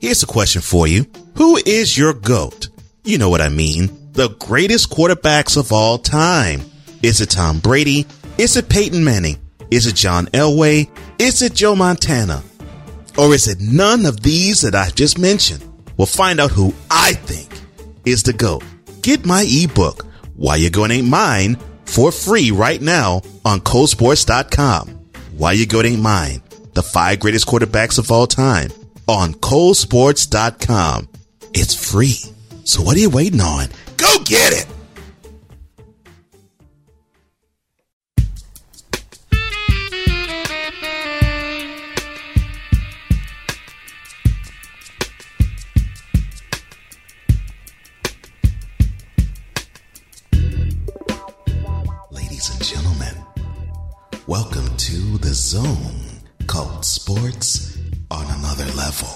Here's a question for you. Who is your GOAT? You know what I mean. The greatest quarterbacks of all time. Is it Tom Brady? Is it Peyton Manning? Is it John Elway? Is it Joe Montana? Or is it none of these that I just mentioned? We'll find out who I think is the GOAT. Get my ebook, Why You Goat Ain't Mine, for free right now on ColeSportz.com. Why You Goat Ain't Mine, the five greatest quarterbacks of all time on ColeSportz.com. It's free. So what are you waiting on? Go get it! Ladies and gentlemen, welcome to the zone called sports another level.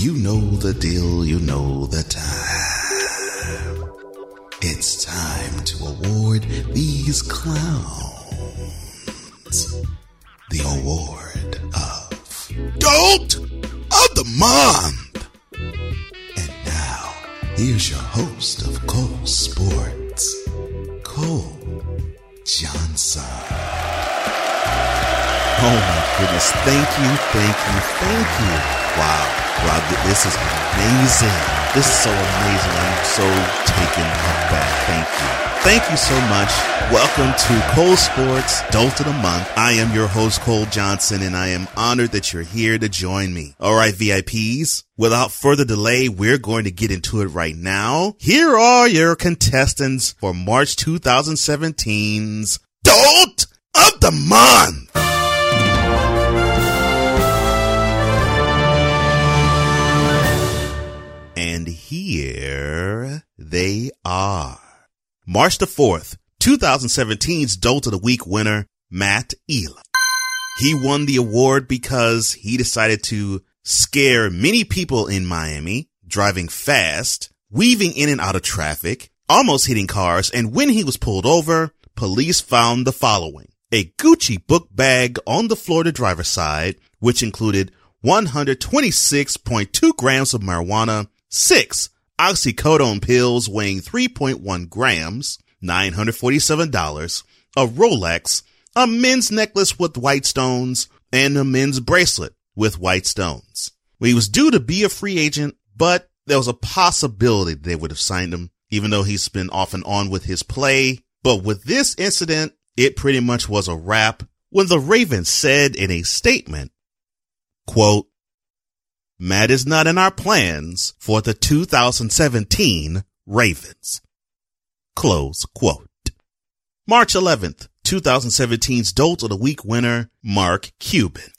You know the deal, you know the time. It's time to award these clowns the award Thank you, thank you, thank you. Wow. Wow, this is amazing. This is so amazing. I'm so taken aback. Thank you. Thank you so much. Welcome to Cole Sportz Dolt of the Month. I am your host, Cole Johnson, and I am honored that you're here to join me. All right, VIPs. Without further delay, we're going to get into it right now. Here are your contestants for March 2017's Dolt of the Month. They are. March the 4th, 2017's Dolt of the Week winner, Matt Elam. He won the award because he decided to scare many people in Miami, driving fast, weaving in and out of traffic, almost hitting cars, and when he was pulled over, police found the following. A Gucci book bag on the Florida driver's side, which included 126.2 grams of marijuana, six oxycodone pills weighing 3.1 grams, $947, a Rolex, a men's necklace with white stones, and a men's bracelet with white stones. He was due to be a free agent, but there was a possibility they would have signed him, even though he's been off and on with his play. But with this incident, it pretty much was a wrap when the Ravens said in a statement, quote, Matt is not in our plans for the 2017 Ravens. Close quote. March 11th, 2017's Dolt of the Week winner, Mark Cuban.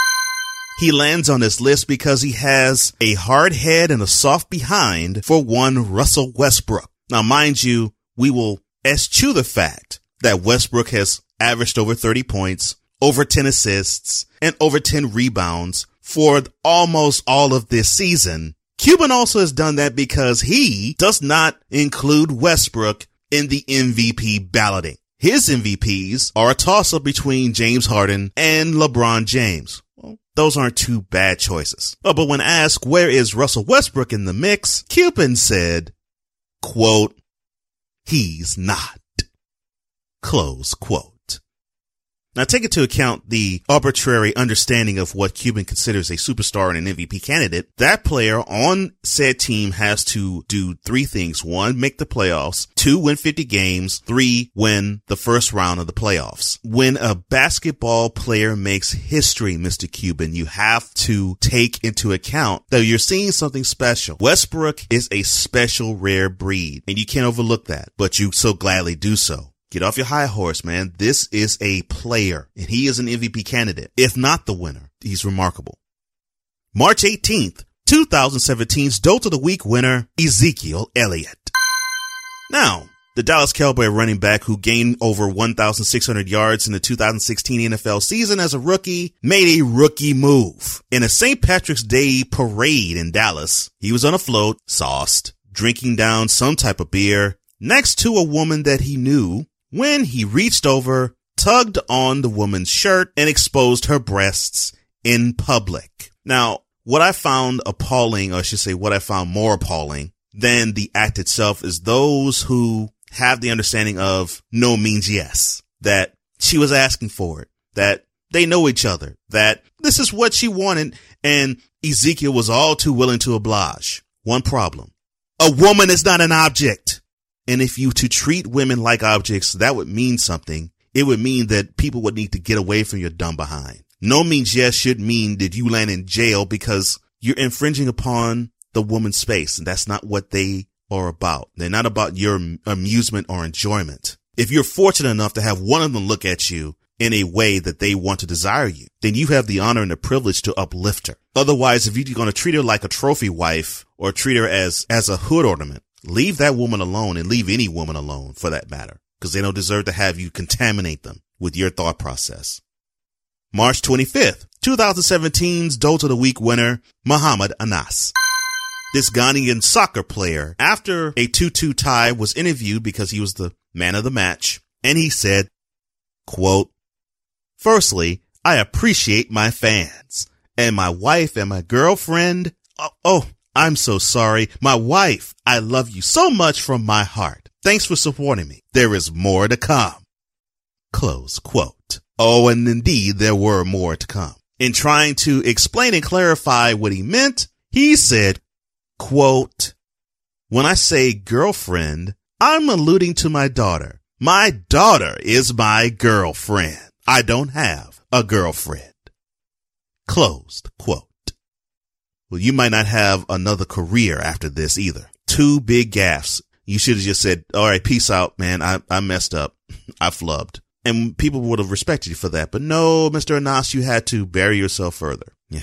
He lands on this list because he has a hard head and a soft behind for one Russell Westbrook. Now, mind you, we will eschew the fact that Westbrook has averaged over 30 points, over 10 assists, and over 10 rebounds for almost all of this season. Cuban also has done that because he does not include Westbrook in the MVP balloting. His MVPs are a toss up between James Harden and LeBron James. Well, those aren't two bad choices. Oh, but when asked where is Russell Westbrook in the mix, Cuban said, quote, he's not. Close quote. Now take into account the arbitrary understanding of what Cuban considers a superstar and an MVP candidate. That player on said team has to do three things. One, make the playoffs. Two, win 50 games. Three, win the first round of the playoffs. When a basketball player makes history, Mr. Cuban, you have to take into account that you're seeing something special. Westbrook is a special rare breed and you can't overlook that, but you so gladly do so. Get off your high horse, man. This is a player and he is an MVP candidate. If not the winner, he's remarkable. March 18th, 2017's Dolt of the Week winner, Ezekiel Elliott. Now, the Dallas Cowboy running back who gained over 1,600 yards in the 2016 NFL season as a rookie made a rookie move. In a St. Patrick's Day parade in Dallas, he was on a float, sauced, drinking down some type of beer next to a woman that he knew when he reached over, tugged on the woman's shirt and exposed her breasts in public. Now, what I found appalling, or I should say what I found more appalling than the act itself is those who have the understanding of no means yes, that she was asking for it, that they know each other, that this is what she wanted. And Ezekiel was all too willing to oblige. One problem. A woman is not an object. And if you to treat women like objects, that would mean something. It would mean that people would need to get away from your dumb behind. No means yes should mean that you land in jail because you're infringing upon the woman's space. And that's not what they are about. They're not about your amusement or enjoyment. If you're fortunate enough to have one of them look at you in a way that they want to desire you, then you have the honor and the privilege to uplift her. Otherwise, if you're going to treat her like a trophy wife or treat her as, as a hood ornament, leave that woman alone and leave any woman alone for that matter, because they don't deserve to have you contaminate them with your thought process. March 25th, 2017's Dolt of the Week winner, Mohammed Anas this Ghanaian soccer player after a 2-2 tie was interviewed because he was the man of the match. And he said, quote, firstly, I appreciate my fans and my wife and my girlfriend. Oh, oh, I'm so sorry. My wife, I love you so much from my heart. Thanks for supporting me. There is more to come. Close quote. Oh, and indeed there were more to come. In trying to explain and clarify what he meant, he said, Quote, when I say girlfriend, I'm alluding to my daughter. My daughter is my girlfriend. I don't have a girlfriend. Closed quote. Well, you might not have another career after this either. Two big gaffes. You should have just said, all right, peace out, man. I, I messed up. I flubbed. And people would have respected you for that. But no, Mr. Anas, you had to bury yourself further. Yeah.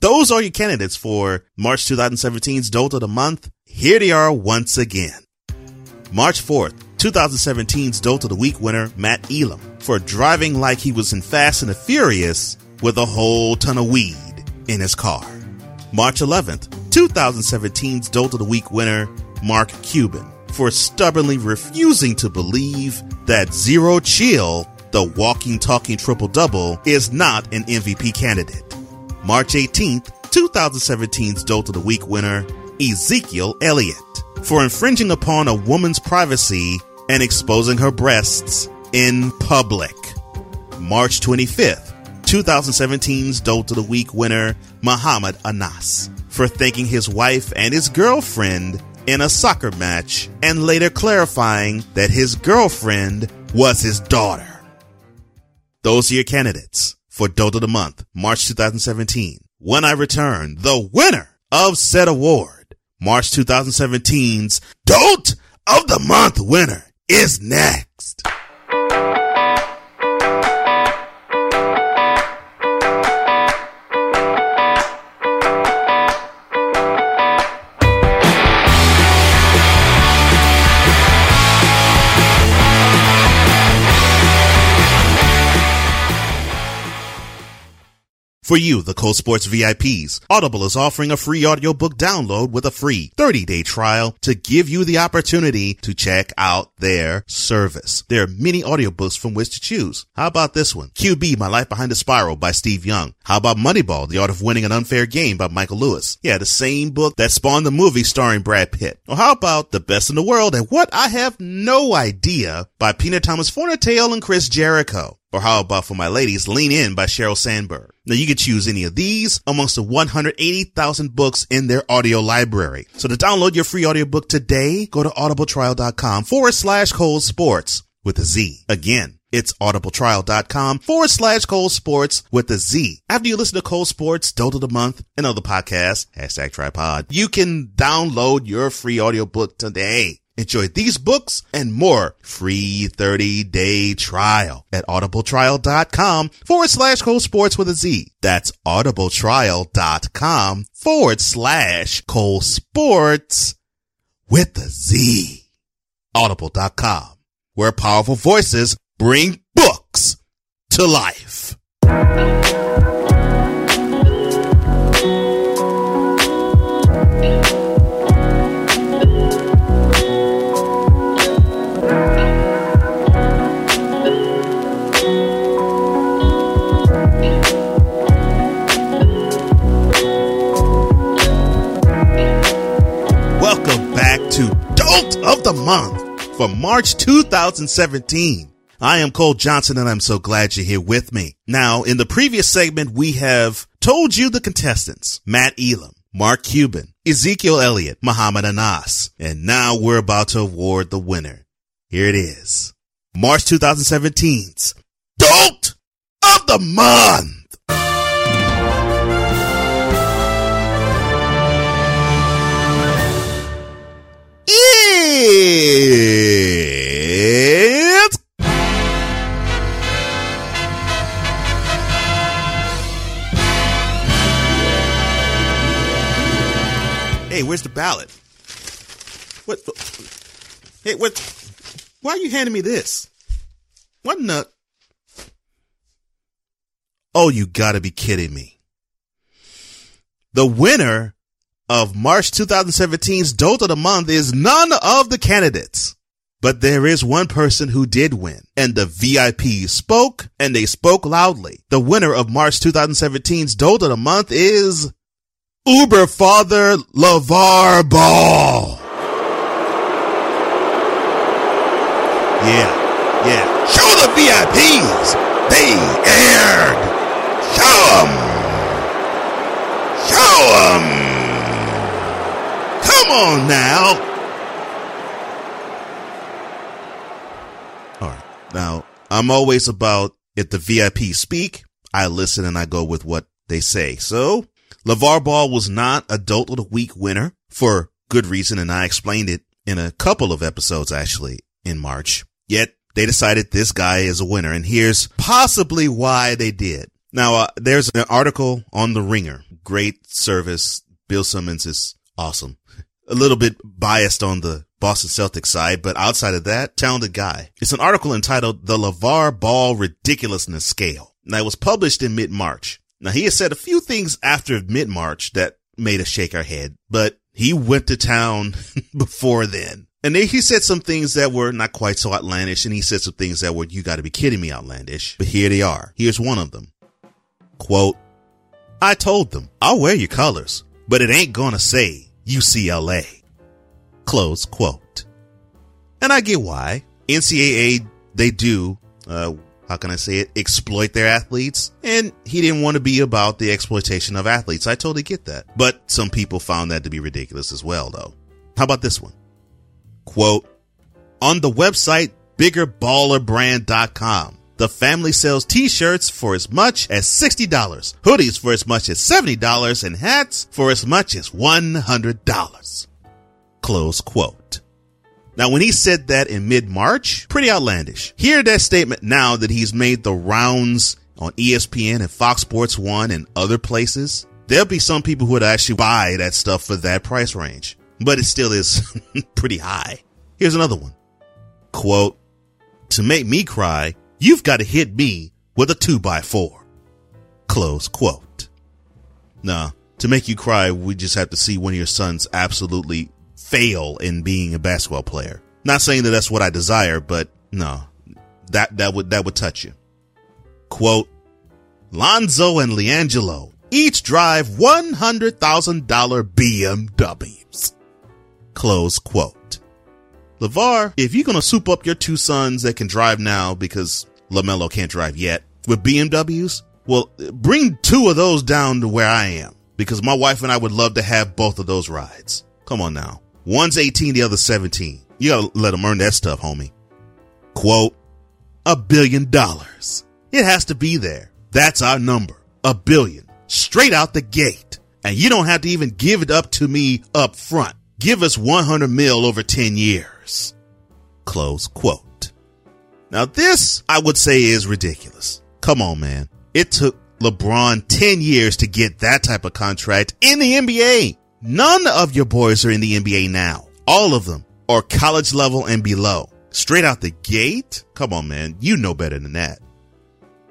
Those are your candidates for March 2017's Dolt of the Month. Here they are once again. March 4th, 2017's Dolt of the Week winner, Matt Elam, for driving like he was in Fast and the Furious with a whole ton of weed in his car. March 11th, 2017's Dolt of the Week winner, Mark Cuban, for stubbornly refusing to believe that Zero Chill, the walking talking triple double, is not an MVP candidate. March 18th, 2017's Dolt of the Week winner, Ezekiel Elliott, for infringing upon a woman's privacy and exposing her breasts in public. March 25th, 2017's Dolt of the Week winner, Mohammed Anas, for thanking his wife and his girlfriend in a soccer match and later clarifying that his girlfriend was his daughter. Those are your candidates for Dolt of the Month, March 2017. When I return, the winner of said award, March 2017's Dolt of the Month winner is next. For you, the Cole Sportz VIPs, Audible is offering a free audiobook download with a free 30-day trial to give you the opportunity to check out their service. There are many audiobooks from which to choose. How about this one? QB, My Life Behind the Spiral by Steve Young. How about Moneyball, The Art of Winning an Unfair Game by Michael Lewis? Yeah, the same book that spawned the movie starring Brad Pitt. Or how about The Best in the World and What I Have No Idea by Peter Thomas Fornatale and Chris Jericho? Or how about for my ladies, Lean In by Sheryl Sandberg? Now you can choose any of these amongst the 180,000 books in their audio library. So to download your free audiobook today, go to audibletrial.com forward slash Cole Sportz with a Z. Again, it's audibletrial.com forward slash Cole Sportz with a Z. After you listen to Cole Sportz, Dolt of the Month, and other podcasts, hashtag tripod, you can download your free audiobook today. Enjoy these books and more free 30 day trial at audibletrial.com forward slash Cole Sportz with a Z. That's audibletrial.com forward slash Cole Sportz with a Z. Audible.com, where powerful voices bring books to life. The Month for March 2017. I am Cole Johnson and I'm so glad you're here with me. Now, in the previous segment, we have told you the contestants, Matt Elam, Mark Cuban, Ezekiel Elliott, Mohammed Anas, and now we're about to award the winner. Here it is. March 2017's Dolt of the Month. It's Hey, where's the ballot? What? Hey, what? Why are you handing me this? What the? Oh, you gotta be kidding me. The winner of March 2017's Dolt of the Month is none of the candidates. But there is one person who did win, and the VIP spoke, and they spoke loudly. The winner of March 2017's Dolt of the Month is Uber Father LeVar Ball. Yeah, yeah. Show the VIPs. They aired. Show them. Show them. Come on now. All right. Now, I'm always about if the VIP speak, I listen and I go with what they say. So, LeVar Ball was not a Dolt of the Week winner for good reason, and I explained it in a couple of episodes actually in March. Yet, they decided this guy is a winner, and here's possibly why they did. Now, uh, there's an article on The Ringer. Great service. Bill Simmons is awesome. A little bit biased on the Boston Celtics side, but outside of that, talented guy. It's an article entitled The LeVar Ball Ridiculousness Scale. Now, it was published in mid-March. Now, he has said a few things after mid-March that made us shake our head, but he went to town before then. And then he said some things that were not quite so outlandish, and he said some things that were, you gotta be kidding me, outlandish. But here they are. Here's one of them. Quote, I told them, I'll wear your colors, but it ain't gonna say UCLA. Close quote. And I get why. NCAA, they do, uh, how can I say it, exploit their athletes. And he didn't want to be about the exploitation of athletes. I totally get that. But some people found that to be ridiculous as well, though. How about this one? Quote, on the website biggerballerbrand.com, the family sells t-shirts for as much as $60, hoodies for as much as $70, and hats for as much as $100. Close quote. Now, when he said that in mid-March, pretty outlandish. Hear that statement now that he's made the rounds on ESPN and Fox Sports One and other places. There'll be some people who would actually buy that stuff for that price range, but it still is pretty high. Here's another one. Quote, to make me cry, you've got to hit me with a two by four. Close quote. Nah, to make you cry, we just have to see one of your sons absolutely fail in being a basketball player. Not saying that that's what I desire, but no, that, that would, that would touch you. Quote, Lonzo and LiAngelo each drive $100,000 BMWs. Close quote. LeVar, if you're going to soup up your two sons that can drive now because LaMelo can't drive yet with BMWs, well, bring two of those down to where I am because my wife and I would love to have both of those rides. Come on now. One's 18, the other's 17. You gotta let them earn that stuff, homie. Quote, a billion dollars. It has to be there. That's our number. A billion. Straight out the gate. And you don't have to even give it up to me up front. Give us 100 mil over 10 years. Close quote. Now this, I would say is ridiculous. Come on, man. It took LeBron 10 years to get that type of contract in the NBA. None of your boys are in the NBA now. All of them are college level and below. Straight out the gate? Come on, man. You know better than that.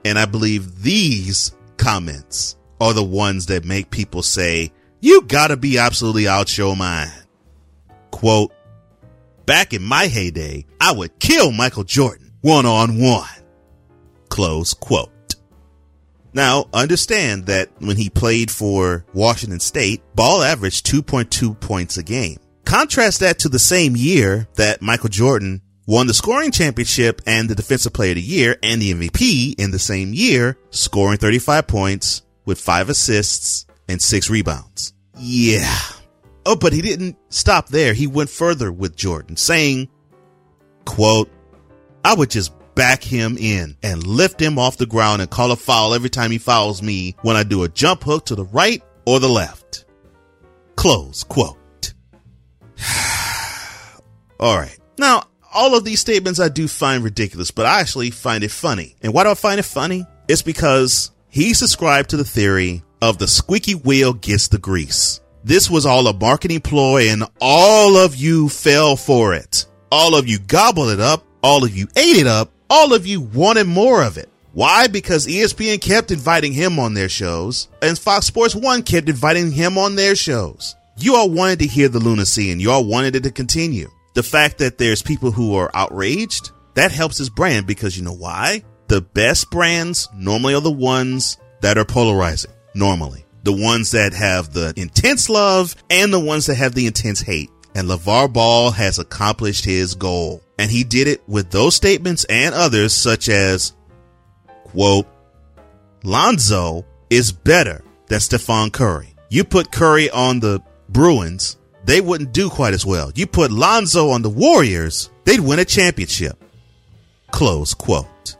And I believe these comments are the ones that make people say, you gotta be absolutely out your mind. Quote, back in my heyday, I would kill Michael Jordan one on one. Close quote. Now, understand that when he played for Washington State, ball averaged 2.2 points a game. Contrast that to the same year that Michael Jordan won the scoring championship and the defensive player of the year and the MVP in the same year, scoring 35 points with five assists and six rebounds. Yeah. Oh, but he didn't stop there. He went further with Jordan saying, quote, I would just back him in and lift him off the ground and call a foul every time he fouls me when I do a jump hook to the right or the left. Close quote. All right. Now, all of these statements I do find ridiculous, but I actually find it funny. And why do I find it funny? It's because he subscribed to the theory of the squeaky wheel gets the grease. This was all a marketing ploy and all of you fell for it. All of you gobbled it up. All of you ate it up. All of you wanted more of it. Why? Because ESPN kept inviting him on their shows and Fox Sports 1 kept inviting him on their shows. You all wanted to hear the lunacy and you all wanted it to continue the fact that there's people who are outraged, that helps his brand because you know why? The best brands normally are the ones that are polarizing, normally. The ones that have the intense love and the ones that have the intense hate. And LeVar Ball has accomplished his goal. And he did it with those statements and others such as, quote, Lonzo is better than Stephen Curry. You put Curry on the Bruins they wouldn't do quite as well. You put Lonzo on the Warriors, they'd win a championship. Close quote.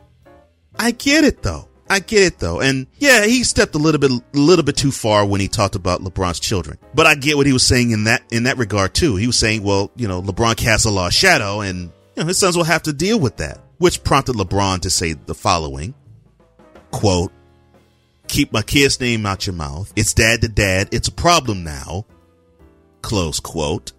I get it though. I get it though. And yeah, he stepped a little bit, a little bit too far when he talked about LeBron's children. But I get what he was saying in that, in that regard too. He was saying, well, you know, LeBron casts a lost shadow and know, his sons will have to deal with that, which prompted LeBron to say the following quote, keep my kid's name out your mouth. It's dad to dad. It's a problem now. Close quote.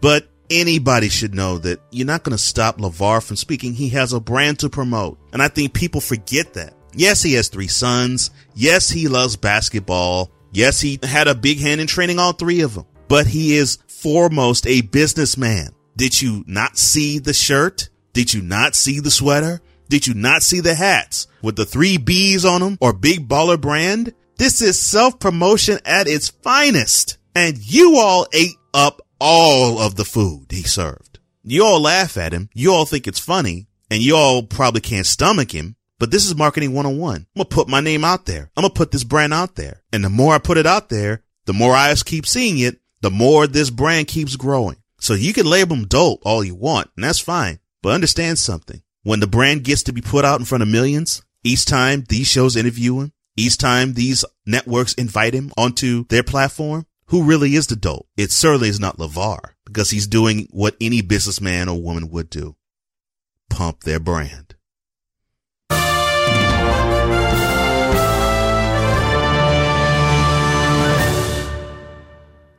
But anybody should know that you're not going to stop LeVar from speaking. He has a brand to promote. And I think people forget that. Yes, he has three sons. Yes, he loves basketball. Yes, he had a big hand in training all three of them, but he is foremost a businessman. Did you not see the shirt? Did you not see the sweater? Did you not see the hats with the three B's on them or big baller brand? This is self promotion at its finest. And you all ate up all of the food he served. You all laugh at him. You all think it's funny and you all probably can't stomach him. But this is marketing 101. I'm going to put my name out there. I'm going to put this brand out there. And the more I put it out there, the more eyes keep seeing it, the more this brand keeps growing. So you can label them dope all you want, and that's fine. But understand something. When the brand gets to be put out in front of millions, each time these shows interview him, each time these networks invite him onto their platform, who really is the dope? It certainly is not LeVar because he's doing what any businessman or woman would do. Pump their brand.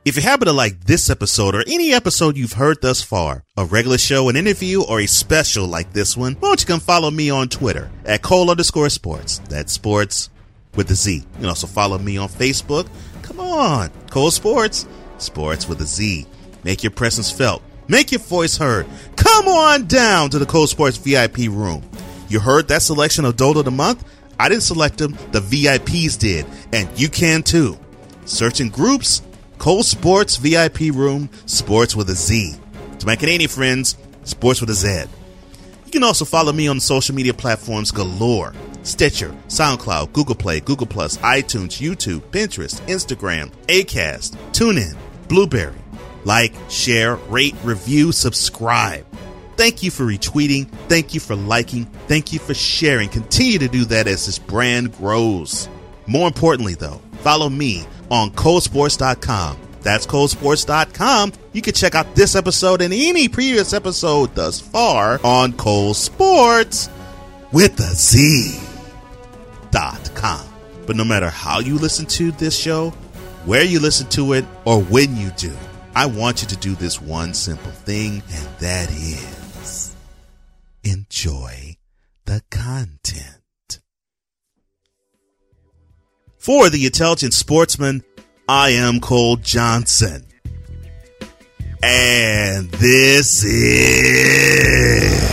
If you happen to like this episode or any episode you've heard thus far, a regular show, an interview, or a special like this one, why don't you come follow me on Twitter at Cole underscore sports. That's sports with a Z. You can also follow me on Facebook Come on. Cole Sportz. Sports with a Z. Make your presence felt. Make your voice heard. Come on down to the Cole Sportz VIP room. You heard that selection of Dodo of the Month? I didn't select them. The VIPs did. And you can too. Searching groups, Cole Sportz VIP room, sports with a Z. To my Canadian friends, sports with a Z. You can also follow me on social media platforms galore. Stitcher, SoundCloud, Google Play, Google Plus, iTunes, YouTube, Pinterest, Instagram, Acast, TuneIn, Blubrry. Like, share, rate, review, subscribe. Thank you for retweeting. Thank you for liking. Thank you for sharing. Continue to do that as this brand grows. More importantly, though, follow me on colesportz.com That's colesportz.com. You can check out this episode and any previous episode thus far on Cole Sportz with a Z dot com. But no matter how you listen to this show, where you listen to it, or when you do, I want you to do this one simple thing, and that is enjoy the content. For the intelligent sportsman, I am Cole Johnson. And this is.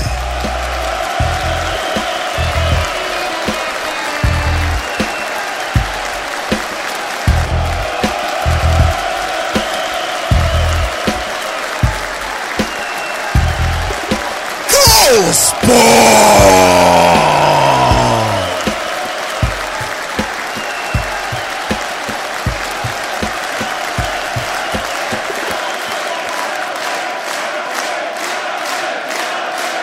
Sports!